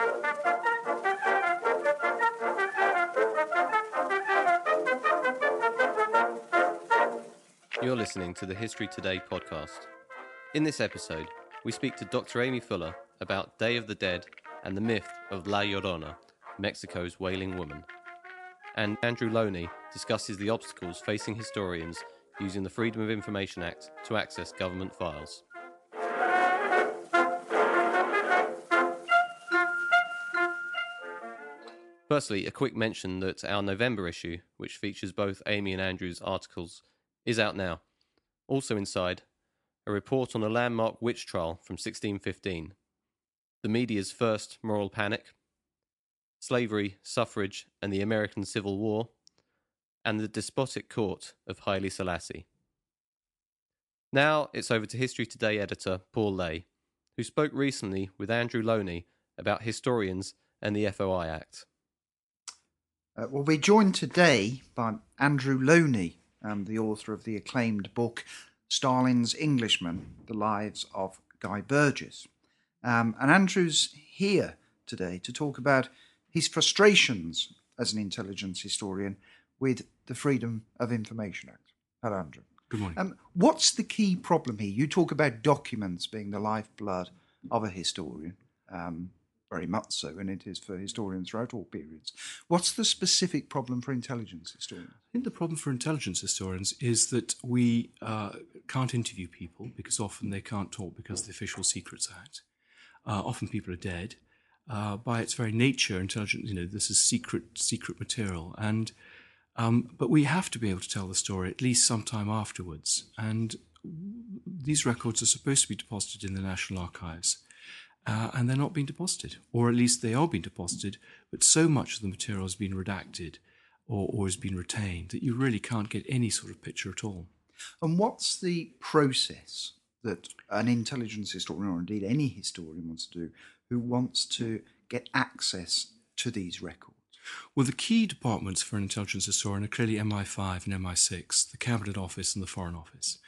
You're listening to the History Today podcast. In this episode, we speak to Dr. Amy Fuller about Day of the Dead and the myth of La Llorona, Mexico's wailing woman. And Andrew Lownie discusses the obstacles facing historians using the Freedom of Information Act to access government files. Firstly, a quick mention that our November issue, which features both Amy and Andrew's articles, is out now. Also inside, a report on a landmark witch trial from 1615, the media's first moral panic, slavery, suffrage, and the American Civil War, and the despotic court of Haile Selassie. Now it's over to History Today editor Paul Lay, who spoke recently with Andrew Lownie about historians and the FOI Act. Uh, well, we're joined today by Andrew Lownie, um, the author of the acclaimed book Stalin's Englishman The Lives of Guy Burgess. Um, and Andrew's here today to talk about his frustrations as an intelligence historian with the Freedom of Information Act. Hello, Andrew. Good morning. Um, what's the key problem here? You talk about documents being the lifeblood of a historian. Um, very much so, and it is for historians throughout all periods. What's the specific problem for intelligence historians? I think the problem for intelligence historians is that we uh, can't interview people because often they can't talk because of the Official Secrets Act. Uh, often people are dead. Uh, by its very nature, intelligence, you know, this is secret, secret material, and um, but we have to be able to tell the story at least sometime afterwards. And these records are supposed to be deposited in the National Archives uh, and they're not being deposited, or at least they are being deposited, but so much of the material has been redacted or, or has been retained that you really can't get any sort of picture at all. And what's the process that an intelligence historian, or indeed any historian, wants to do who wants to get access to these records? Well, the key departments for an intelligence historian are clearly MI5 and MI6, the Cabinet Office and the Foreign Office.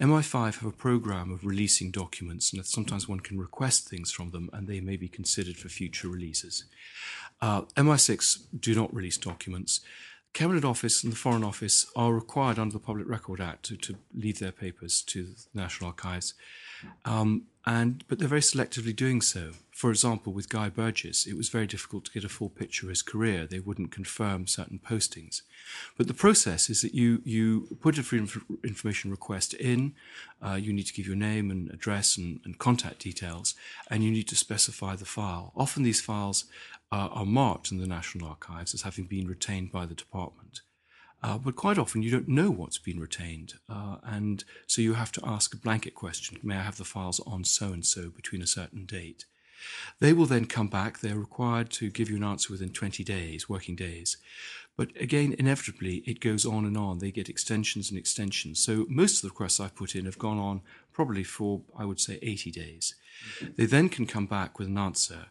MI5 have a program of releasing documents, and sometimes one can request things from them, and they may be considered for future releases. Uh, MI6 do not release documents. Cabinet Office and the Foreign Office are required under the Public Record Act to, to leave their papers to the National Archives. Um, and but they're very selectively doing so. For example, with Guy Burgess, it was very difficult to get a full picture of his career. They wouldn't confirm certain postings. But the process is that you you put a freedom of information request in. Uh, you need to give your name and address and, and, contact details, and you need to specify the file. Often these files uh, are marked in the National Archives as having been retained by the department. Uh, but quite often you don't know what's been retained. Uh, and so you have to ask a blanket question May I have the files on so and so between a certain date? They will then come back. They're required to give you an answer within 20 days, working days. But again, inevitably, it goes on and on. They get extensions and extensions. So most of the requests I've put in have gone on probably for, I would say, 80 days. They then can come back with an answer.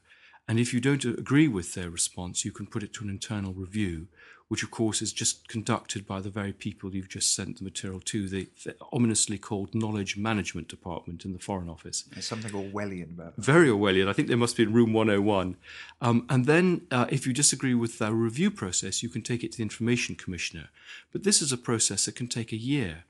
And if you don't agree with their response, you can put it to an internal review, which of course is just conducted by the very people you've just sent the material to, the, ominously called Knowledge Management Department in the Foreign Office. There's something Orwellian about that. Very Orwellian. I think they must be in room 101. Um, and then, uh, if you disagree with the review process, you can take it to the Information Commissioner. But this is a process that can take a year.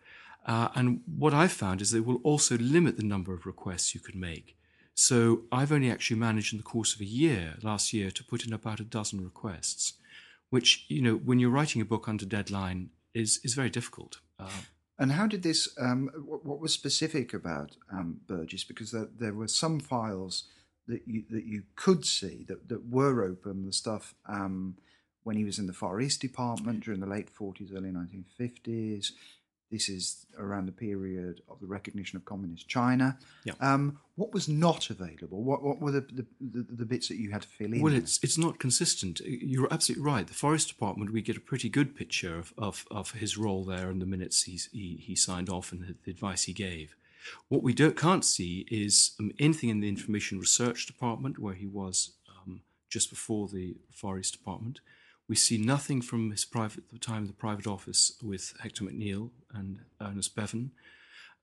Uh, and what I've found is they will also limit the number of requests you can make. So I've only actually managed in the course of a year, last year, to put in about a dozen requests which you know when you're writing a book under deadline is is very difficult. Uh, and how did this? Um, what, was specific about um, Burgess? Because there, there, were some files that you that you could see that, that were open. The stuff um, when he was in the Far East Department during the late 40s, early 1950s. This is around the period of the recognition of communist China. Yeah. Um, what was not available? What, what were the, the, the, the, bits that you had to fill in? Well, it's it's not consistent. You're absolutely right. The Far East Department, we get a pretty good picture of, of, of his role there and the minutes he's, he, he signed off and the advice he gave. What we don't, can't see is um, anything in the Information Research Department, where he was um, just before the Far East Department. We see nothing from his private the time in the private office with Hector McNeil and Ernest Bevin.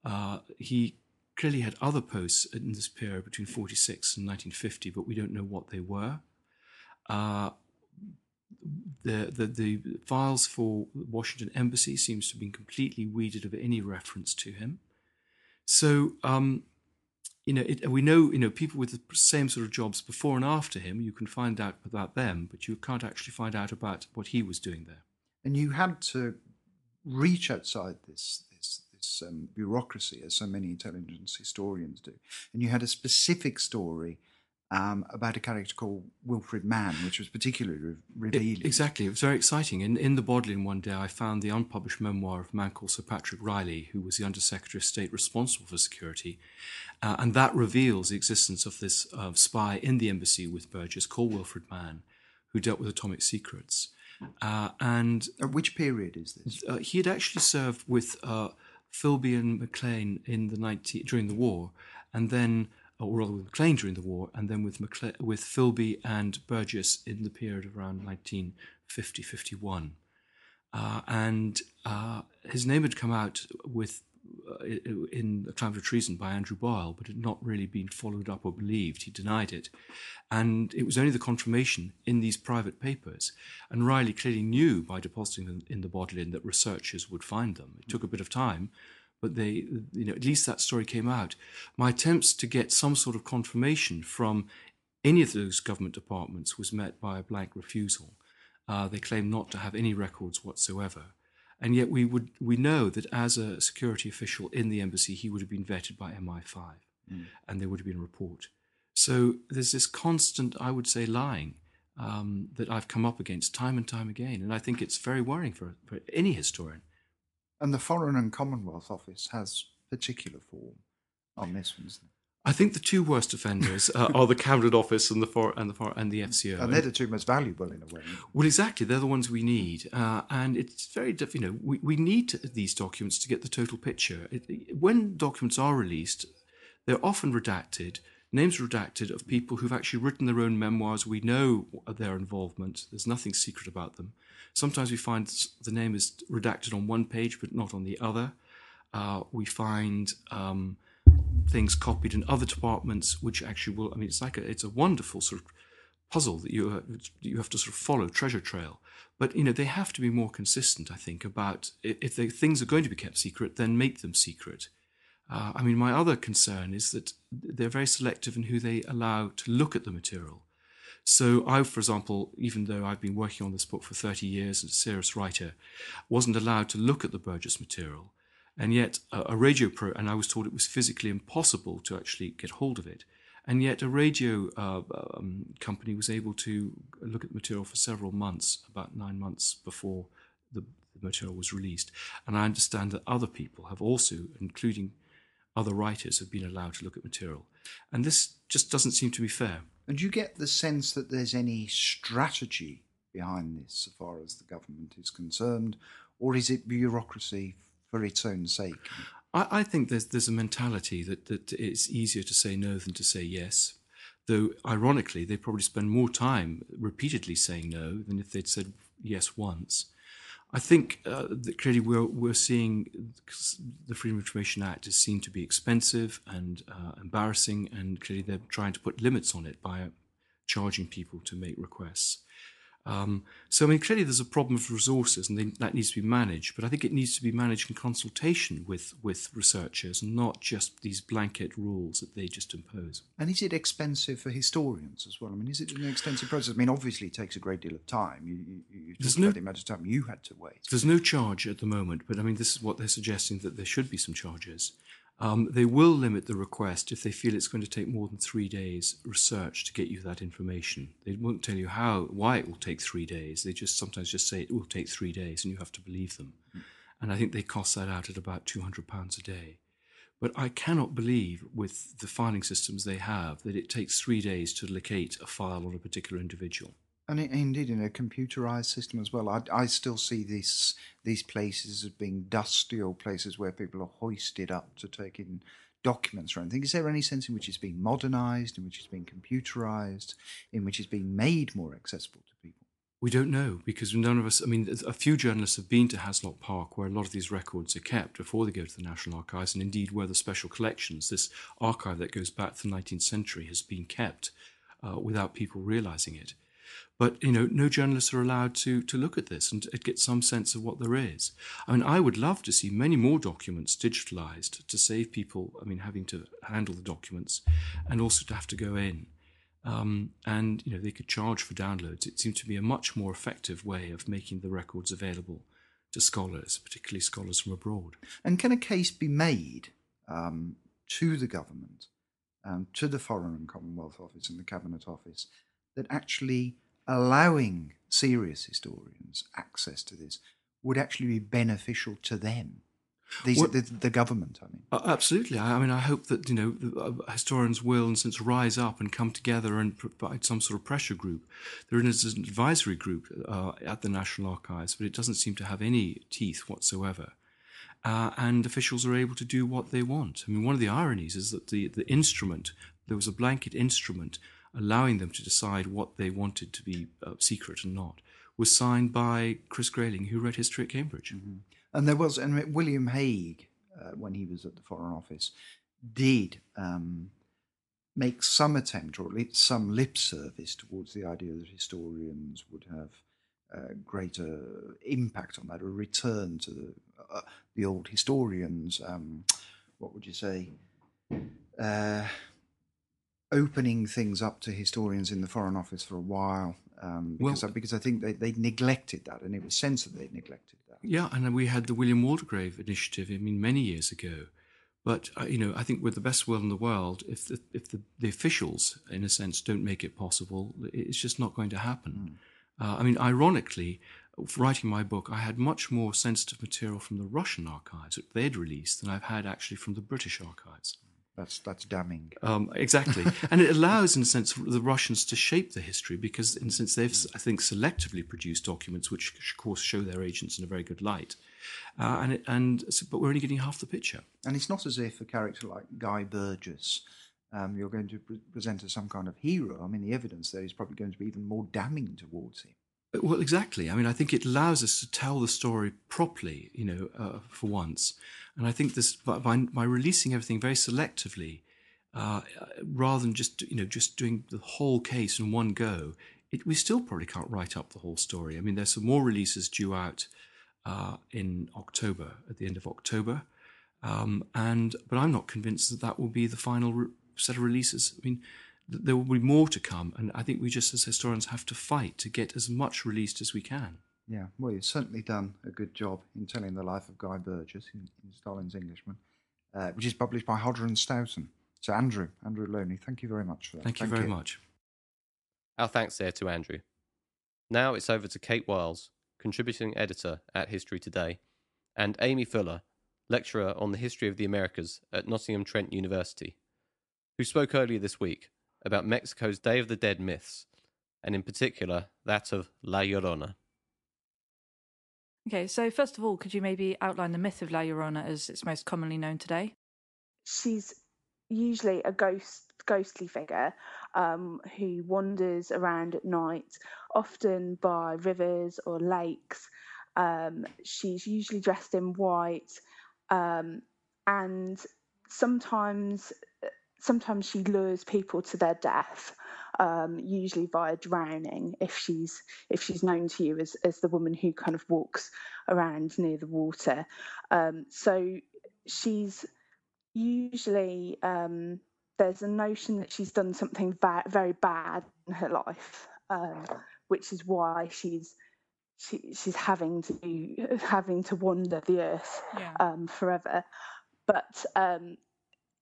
Uh, he clearly had other posts in this period between 46 and 1950, but we don't know what they were. Uh, the, the, the files for the Washington Embassy seems to have been completely weeded of any reference to him. So, um, you know, it, we know, you know, people with the same sort of jobs before and after him, you can find out about them, but you can't actually find out about what he was doing there. And you had to reach outside this this this um, bureaucracy, as so many intelligence historians do, and you had a specific story um, about a character called Wilfrid Mann, which was particularly re- revealing. It, exactly, it was very exciting. In in the Bodleian one day, I found the unpublished memoir of a man called Sir Patrick Reilly, who was the Under Secretary of State responsible for security, uh, and that reveals the existence of this uh, spy in the embassy with Burgess called Wilfrid Mann, who dealt with atomic secrets. Uh, and At which period is this? uh, he had actually served with uh, Philby and Maclean in the 90, during the war, and then, or rather with Maclean during the war, and then with with Philby and Burgess in the period around 1950-51. Uh, and uh, his name had come out with uh, in A Climate of Treason by Andrew Boyle, but had not really been followed up or believed. He denied it. And it was only the confirmation in these private papers. And Reilly clearly knew by depositing them in the Bodleian that researchers would find them. It took a bit of time, but they, you know, at least that story came out. My attempts to get some sort of confirmation from any of those government departments was met by a blank refusal. Uh, they claimed not to have any records whatsoever. And yet we would we know that as a security official in the embassy, he would have been vetted by MI5, Mm. and there would have been a report. So there's this constant, I would say, lying um, that I've come up against time and time again, and I think it's very worrying for, for any historian. And the Foreign and Commonwealth Office has particular form on this one, isn't it? I think the two worst offenders uh, are the Cabinet Office and the for, and the for, and the FCO. And they're the two most valuable in a way. Well, exactly. They're the ones we need. Uh, and it's very, diff- you know, we, we need these documents to get the total picture. It, when documents are released, they're often redacted, names redacted of people who've actually written their own memoirs. We know their involvement, there's nothing secret about them. Sometimes we find the name is redacted on one page but not on the other. Uh, we find um, things copied in other departments, which actually will. I mean, it's like a, it's a wonderful sort of puzzle that you uh, you have to sort of follow treasure trail. But you know, they have to be more consistent. I think about if the things are going to be kept secret, then make them secret. Uh, I mean, my other concern is that they're very selective in who they allow to look at the material. So I, for example, even though I've been working on this book for 30 years as a serious writer, wasn't allowed to look at the Burgess material. And yet a, a radio pro, and I was told it was physically impossible to actually get hold of it. And yet a radio uh, um, company was able to look at the material for several months, about nine months before the, the material was released. And I understand that other people have also, including other writers, have been allowed to look at material. And this just doesn't seem to be fair. And you get the sense that there's any strategy behind this, so far as the government is concerned, or is it bureaucracy for its own sake? I, I think there's there's a mentality that, that it's easier to say no than to say yes. Though ironically, they probably spend more time repeatedly saying no than if they'd said yes once. I think uh, that clearly we're we're seeing the Freedom of Information Act is seen to be expensive and uh, embarrassing, and clearly they're trying to put limits on it by charging people to make requests. Um, so, I mean, clearly there's a problem of resources, and they, that needs to be managed. But I think it needs to be managed in consultation with with researchers, and not just these blanket rules that they just impose. And is it expensive for historians as well? I mean, is it an extensive process? I mean, obviously it takes a great deal of time. You, you, you There's no- the amount of time you had to wait. There's no charge at the moment, but I mean, this is what they're suggesting that there should be some charges. Um, they will limit the request if they feel it's going to take more than three days research to get you that information. They won't tell you how, why it will take three days. They just sometimes just say it will take three days, and you have to believe them. And I think they cost that out at about two hundred pounds a day. But I cannot believe, with the filing systems they have, that it takes three days to locate a file on a particular individual. And indeed, in a computerized system as well, I, I still see this these places as being dusty or places where people are hoisted up to take in documents or anything. Is there any sense in which it's being modernized, in which it's being computerized, in which it's being made more accessible to people? We don't know because none of us, I mean, a few journalists have been to Hanslope Park where a lot of these records are kept before they go to the National Archives, and indeed where the special collections, this archive that goes back to the 19th century, has been kept uh, without people realizing it. But you know, no journalists are allowed to to look at this and get some sense of what there is. I mean, I would love to see many more documents digitalized to save people. I mean, having to handle the documents and also to have to go in. Um, and you know, they could charge for downloads. It seemed to be a much more effective way of making the records available to scholars, particularly scholars from abroad. And can a case be made um, to the government, um, to the Foreign and Commonwealth Office and the Cabinet Office, that actually allowing serious historians access to this would actually be beneficial to them? These, well, the, the, government, I mean. Uh, absolutely. I, I, mean, I hope that you know uh, historians will, in a sense, rise up and come together and provide some sort of pressure group. There is an advisory group uh, at the National Archives, but it doesn't seem to have any teeth whatsoever. Uh, and officials are able to do what they want. I mean, one of the ironies is that the, the instrument, there was a blanket instrument allowing them to decide what they wanted to be uh, secret and not, was signed by Chris Grayling, who read history at Cambridge. Mm-hmm. And there was, and William Hague, uh, when he was at the Foreign Office, did um, make some attempt, or at least some lip service towards the idea that historians would have uh, greater impact on that, a return to the, uh, the old historians. Um, what would you say? Uh, opening things up to historians in the Foreign Office for a while, um, because, well, I, because I think they, they neglected that, and it was that they neglected that. yeah, and we had the William Waldegrave initiative. I mean, many years ago. But uh, you know, I think with the best will in the world, if the, if the, the, officials, in a sense, don't make it possible, it's just not going to happen. Mm. Uh, I mean, ironically, writing my book, I had much more sensitive material from the Russian archives that they'd released than I've had actually from the British archives. That's that's damning. Um, exactly, and it allows, in a sense, the Russians to shape the history because, in a sense, they've, I think, selectively produced documents which, of course, show their agents in a very good light. Uh, and it, and but we're only getting half the picture. And it's not as if a character like Guy Burgess, um, you're going to pre- present as some kind of hero. I mean, the evidence there is probably going to be even more damning towards him. Well, exactly. I mean, I think it allows us to tell the story properly, you know, uh, for once. And I think this by, by releasing everything very selectively, uh, rather than just you know just doing the whole case in one go, it, we still probably can't write up the whole story. I mean, there's some more releases due out uh, in October, at the end of October, um, and but I'm not convinced that that will be the final re- set of releases. I mean, there will be more to come, and I think we just as historians have to fight to get as much released as we can. Yeah, well, you've certainly done a good job in telling the life of Guy Burgess in, in Stalin's Englishman, uh, which is published by Hodder and Stoughton. So, Andrew, Andrew Lownie, thank you very much for that. Thank you thank very you. much. Our thanks there to Andrew. Now it's over to Kate Wiles, contributing editor at History Today, and Amy Fuller, lecturer on the history of the Americas at Nottingham Trent University, who spoke earlier this week about Mexico's Day of the Dead myths, and in particular that of La Llorona. Okay, so first of all, could you maybe outline the myth of La Llorona as it's most commonly known today? She's usually a ghost ghostly figure um, who wanders around at night, often by rivers or lakes. Um, she's usually dressed in white, um, and sometimes sometimes she lures people to their death, um, usually via drowning. If she's if she's known to you as as the woman who kind of walks around near the water, um, so she's usually um, there's a notion that she's done something va- very bad in her life, um, which is why she's she, she's having to having to wander the earth yeah. um, forever. But um,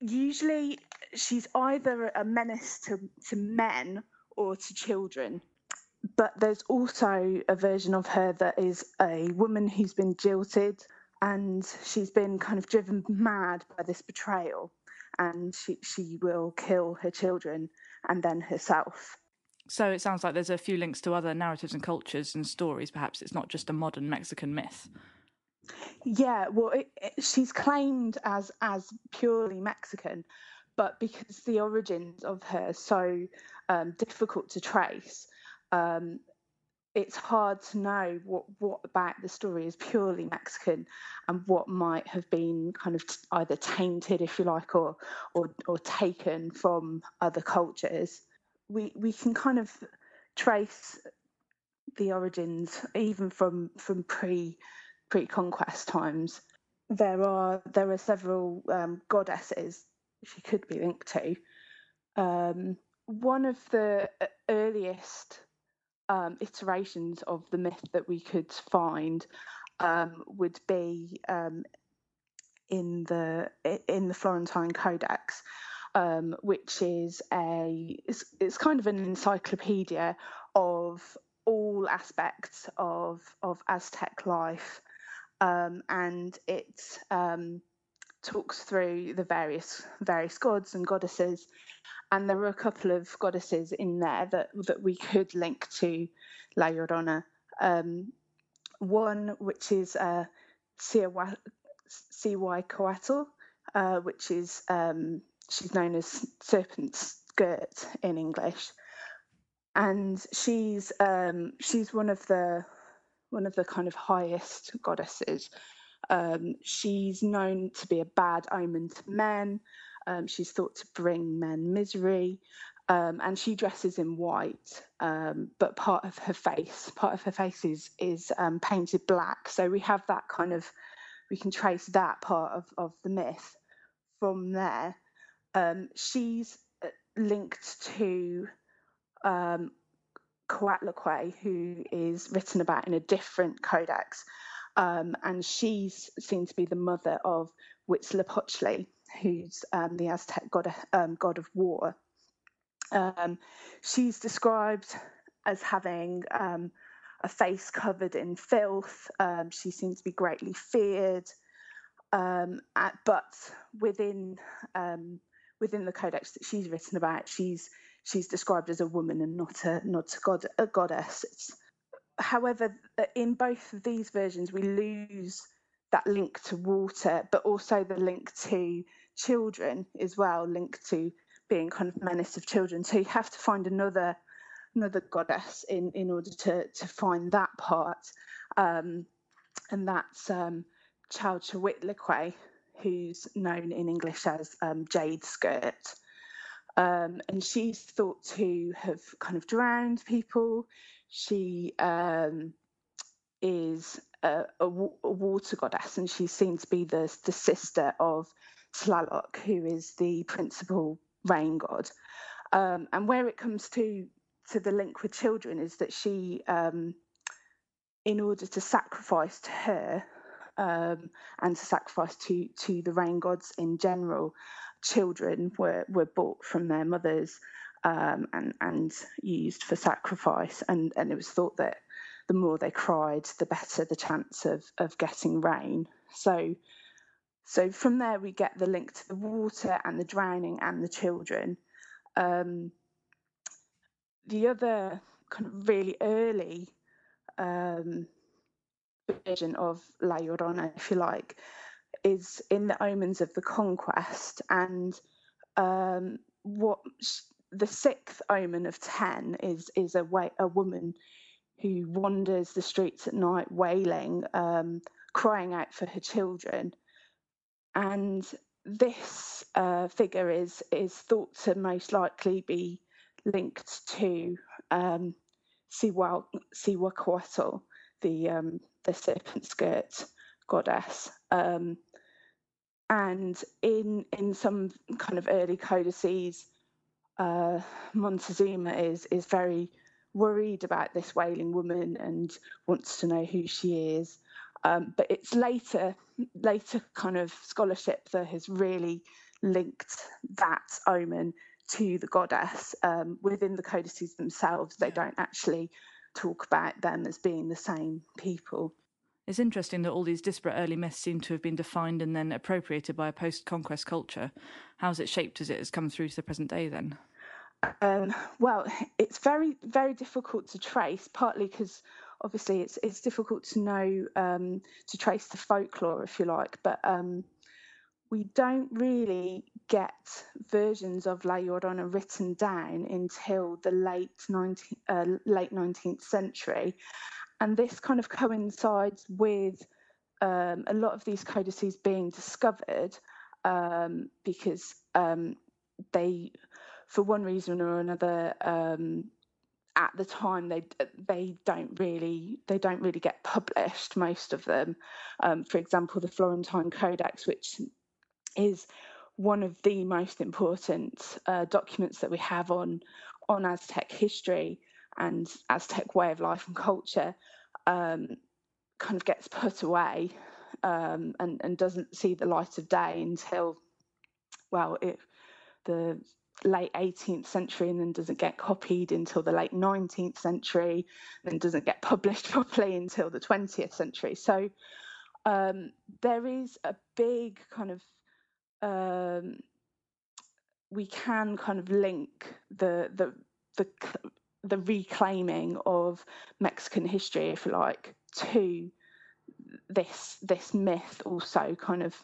usually she's either a menace to, to men or to children. But there's also a version of her that is a woman who's been jilted and she's been kind of driven mad by this betrayal and she, she will kill her children and then herself. So it sounds like there's a few links to other narratives and cultures and stories. Perhaps it's not just a modern Mexican myth. Yeah, well, it, it, she's claimed as as purely Mexican, but because the origins of her are so um, difficult to trace, um, it's hard to know what what about the story is purely Mexican and what might have been kind of either tainted, if you like, or or or taken from other cultures. We we can kind of trace the origins even from from pre pre conquest times. There are there are several um, goddesses she could be linked to. Um, one of the uh, earliest um, iterations of the myth that we could find um, would be um, in the in the Florentine Codex, um, which is a it's, it's, kind of an encyclopedia of all aspects of of Aztec life, um, and it um, talks through the various various gods and goddesses, and there were a couple of goddesses in there that that we could link to La Llorona. Um, one which is uh, Cihuacoatl, uh, which is um, she's known as Serpent's Skirt in English, and she's um, she's one of the one of the kind of highest goddesses. Um, she's known to be a bad omen to men. Um, she's thought to bring men misery, um, and she dresses in white. Um, but part of her face, part of her face is is um, painted black. So we have that kind of, we can trace that part of of the myth from there. Um, she's uh, linked to Coatlicue, who is written about in a different codex, um, and she's seen to be the mother of Huitzilopochtli, who's um, the Aztec god, um, god of war. Um, she's described as having um, a face covered in filth. Um, she seems to be greatly feared, at, but within within the codex that she's written about, she's she's described as a woman and not a not a god a goddess. It's, however, in both of these versions, we lose that link to water, but also the link to children as well, linked to being kind of menace of children. So you have to find another another goddess in in order to to find that part, um, and that's um, Chalchihuitlicue, who's known in English as um, Jade Skirt. Um, and she's thought to have kind of drowned people. She um, is a, a, a, water goddess, and she's seen to be the, the sister of Tlaloc, who is the principal rain god. Um, and where it comes to to the link with children is that she, um, in order to sacrifice to her um, and to sacrifice to to the rain gods in general, children were, were bought from their mothers um, and, and used for sacrifice. And, and it was thought that the more they cried, the better the chance of, of getting rain. So, so from there, we get the link to the water and the drowning and the children. Um, the other kind of really early um, version of La Llorona, if you like, is in the omens of the conquest and um, what the sixth omen of 10 is is a way, a woman who wanders the streets at night wailing um, crying out for her children. And this uh, figure is is thought to most likely be linked to um, Siwa, Cihuacoatl, the um, the serpent skirt goddess. Um, and in in some kind of early codices, uh, Montezuma is is very worried about this wailing woman and wants to know who she is. Um, but it's later later kind of scholarship that has really linked that omen to the goddess um, within the codices themselves. They don't actually talk about them as being the same people. It's interesting that all these disparate early myths seem to have been defined and then appropriated by a post conquest culture. How's it shaped as it has come through to the present day then? Um, well, it's very, very difficult to trace, partly because obviously it's it's difficult to know um, to trace the folklore, if you like, but um, we don't really get versions of La Llorona written down until the late 19, uh, late 19th century, and this kind of coincides with um, a lot of these codices being discovered um, because um, they, for one reason or another, um, at the time they they don't really they don't really get published most of them. Um, for example the florentine codex which is one of the most important uh, documents that we have on on aztec history and aztec way of life and culture um, kind of gets put away um, and, and doesn't see the light of day until well it, the late 18th century and then doesn't get copied until the late 19th century, then doesn't get published properly until the 20th century. So um, there is a big kind of um, we can kind of link the the the the reclaiming of Mexican history, if you like, to this this myth also kind of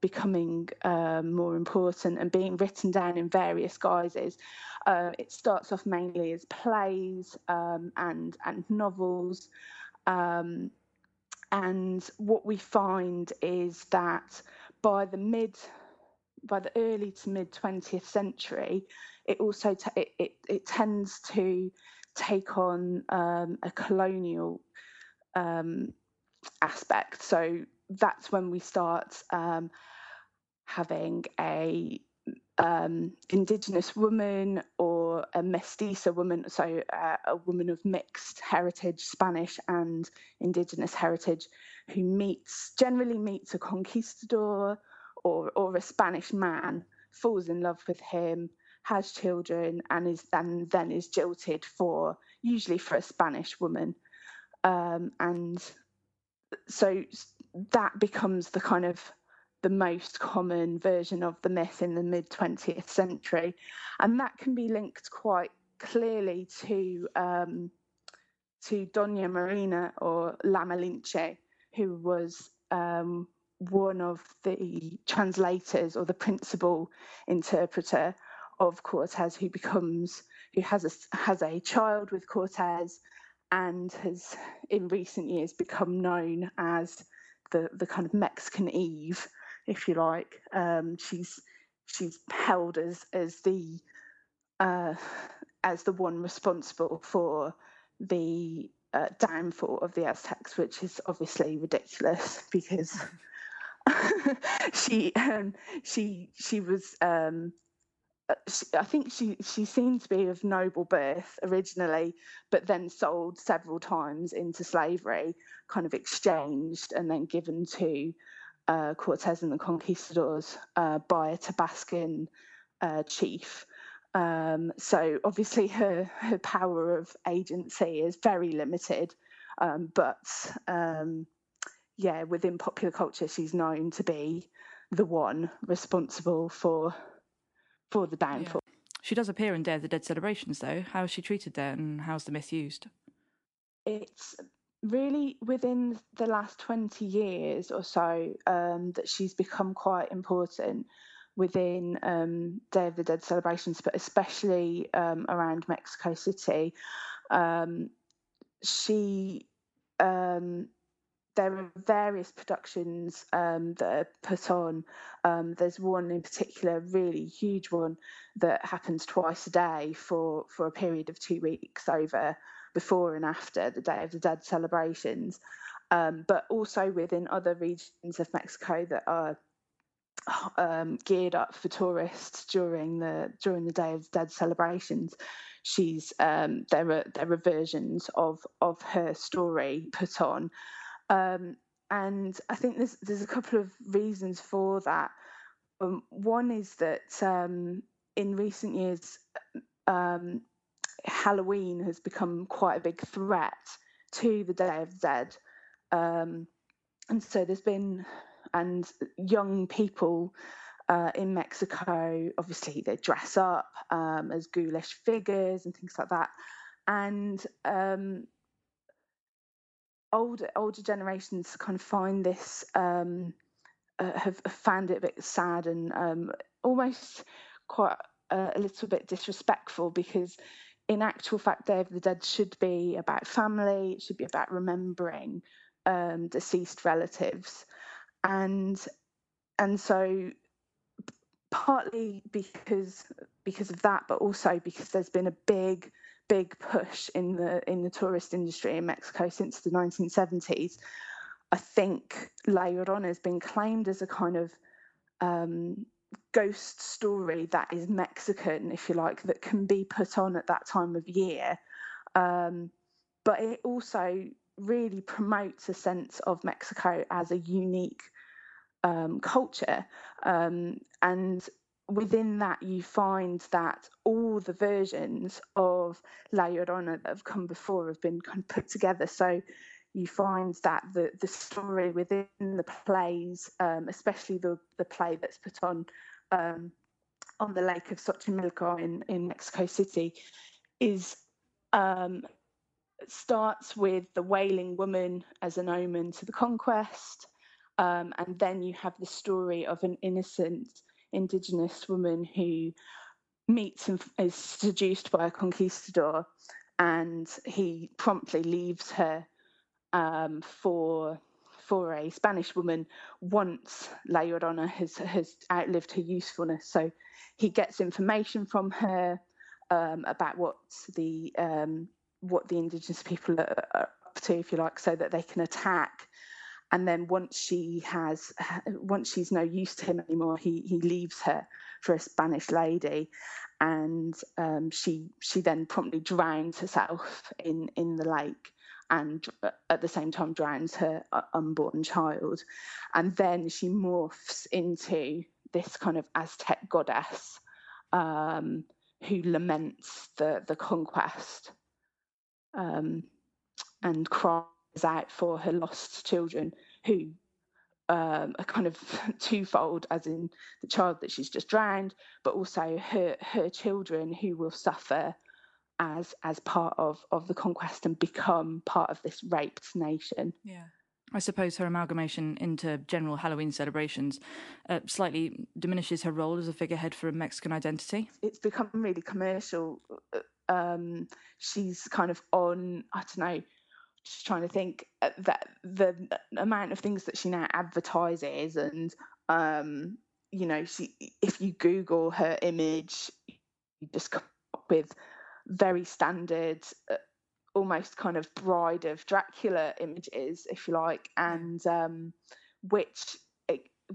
becoming um, more important and being written down in various guises. Uh, it starts off mainly as plays um, and and novels, um, and what we find is that by the mid by the early to mid 20th century, it also t- it, it, it, tends to take on um, a colonial um, aspect. So that's when we start um, having a um, indigenous woman or a mestiza woman, so uh, a woman of mixed heritage, Spanish and indigenous heritage, who meets generally meets a conquistador or or a Spanish man, falls in love with him, has children, and is and then is jilted for usually for a Spanish woman, um, and so that becomes the kind of the most common version of the myth in the mid 20th century. And that can be linked quite clearly to um, to Doña Marina or La Malinche, who was um, one of the translators or the principal interpreter of Cortez, who becomes who has a has a child with Cortez, and has in recent years become known as the the kind of Mexican Eve if you like. Um, she's she's held as as the uh, as the one responsible for the uh, downfall of the Aztecs, which is obviously ridiculous because she um, she she was um, I think she she seemed to be of noble birth originally, but then sold several times into slavery, kind of exchanged and then given to uh, Cortez and the conquistadors uh, by a Tabascan uh, chief. Um, so obviously her her power of agency is very limited, um, but um, yeah, within popular culture, she's known to be the one responsible for for the downfall. Yeah. She does appear in Day of the Dead celebrations, though. How is she treated there, and how's the myth used? It's really within the last 20 years or so um, that she's become quite important within um, Day of the Dead celebrations, but especially um, around Mexico City. Um, she, um, there are various productions um, that are put on. there's one in particular, really huge one, that happens twice a day for, for a period of two weeks over before and after the Day of the Dead celebrations, um, but also within other regions of Mexico that are um, geared up for tourists during the during the Day of the Dead celebrations. She's um, there are there are versions of of her story put on, um, and I think there's there's a couple of reasons for that. Um, one is that um, in recent years, um, Halloween has become quite a big threat to the Day of the Dead. Um, and so there's been, and young people uh, in Mexico, obviously they dress up um, as ghoulish figures and things like that. And older older generations kind of find this um, uh, have, found it a bit sad and um, almost quite a little bit disrespectful because in actual fact, Day of the Dead should be about family. It should be about remembering um, deceased relatives, and and so partly because because of that, but also because there's been a big big push in the in the tourist industry in Mexico since the 1970s. I think La Llorona has been claimed as a kind of um, ghost story that is Mexican, if you like, that can be put on at that time of year. Um, but it also really promotes a sense of Mexico as a unique um, culture. Um, and within that, you find that all the versions of La Llorona that have come before have been kind of put together. So you find that the, the story within the plays, um, especially the, the play that's put on um, on the lake of Xochimilco in, in Mexico City, is um, starts with the wailing woman as an omen to the conquest, um, and then you have the story of an innocent indigenous woman who meets and is seduced by a conquistador, and he promptly leaves her um, for for a Spanish woman once La Llorona has has outlived her usefulness. So he gets information from her um, about what the um, what the indigenous people are, are up to, if you like, so that they can attack. And then once she has, once she's no use to him anymore, he he leaves her for a Spanish lady, and um, she she then promptly drowns herself in in the lake and at the same time drowns her uh, unborn child. And then she morphs into this kind of Aztec goddess um, who laments the, the conquest um, and cries out for her lost children who um, are kind of twofold, as in the child that she's just drowned, but also her her children who will suffer as as part of of the conquest and become part of this raped nation. Yeah. I suppose her amalgamation into general Halloween celebrations uh, slightly diminishes her role as a figurehead for a Mexican identity. It's become really commercial. Uh, um, she's kind of on, I don't know, just trying to think uh, that the amount of things that she now advertises and, um, you know, she, if you Google her image, you just come up with very standard, uh, almost kind of bride of Dracula images, if you like, and um, which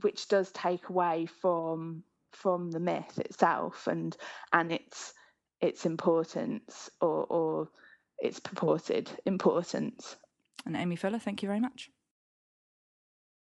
which does take away from from the myth itself and and its its importance or, or its purported importance. And Amy Fuller, thank you very much.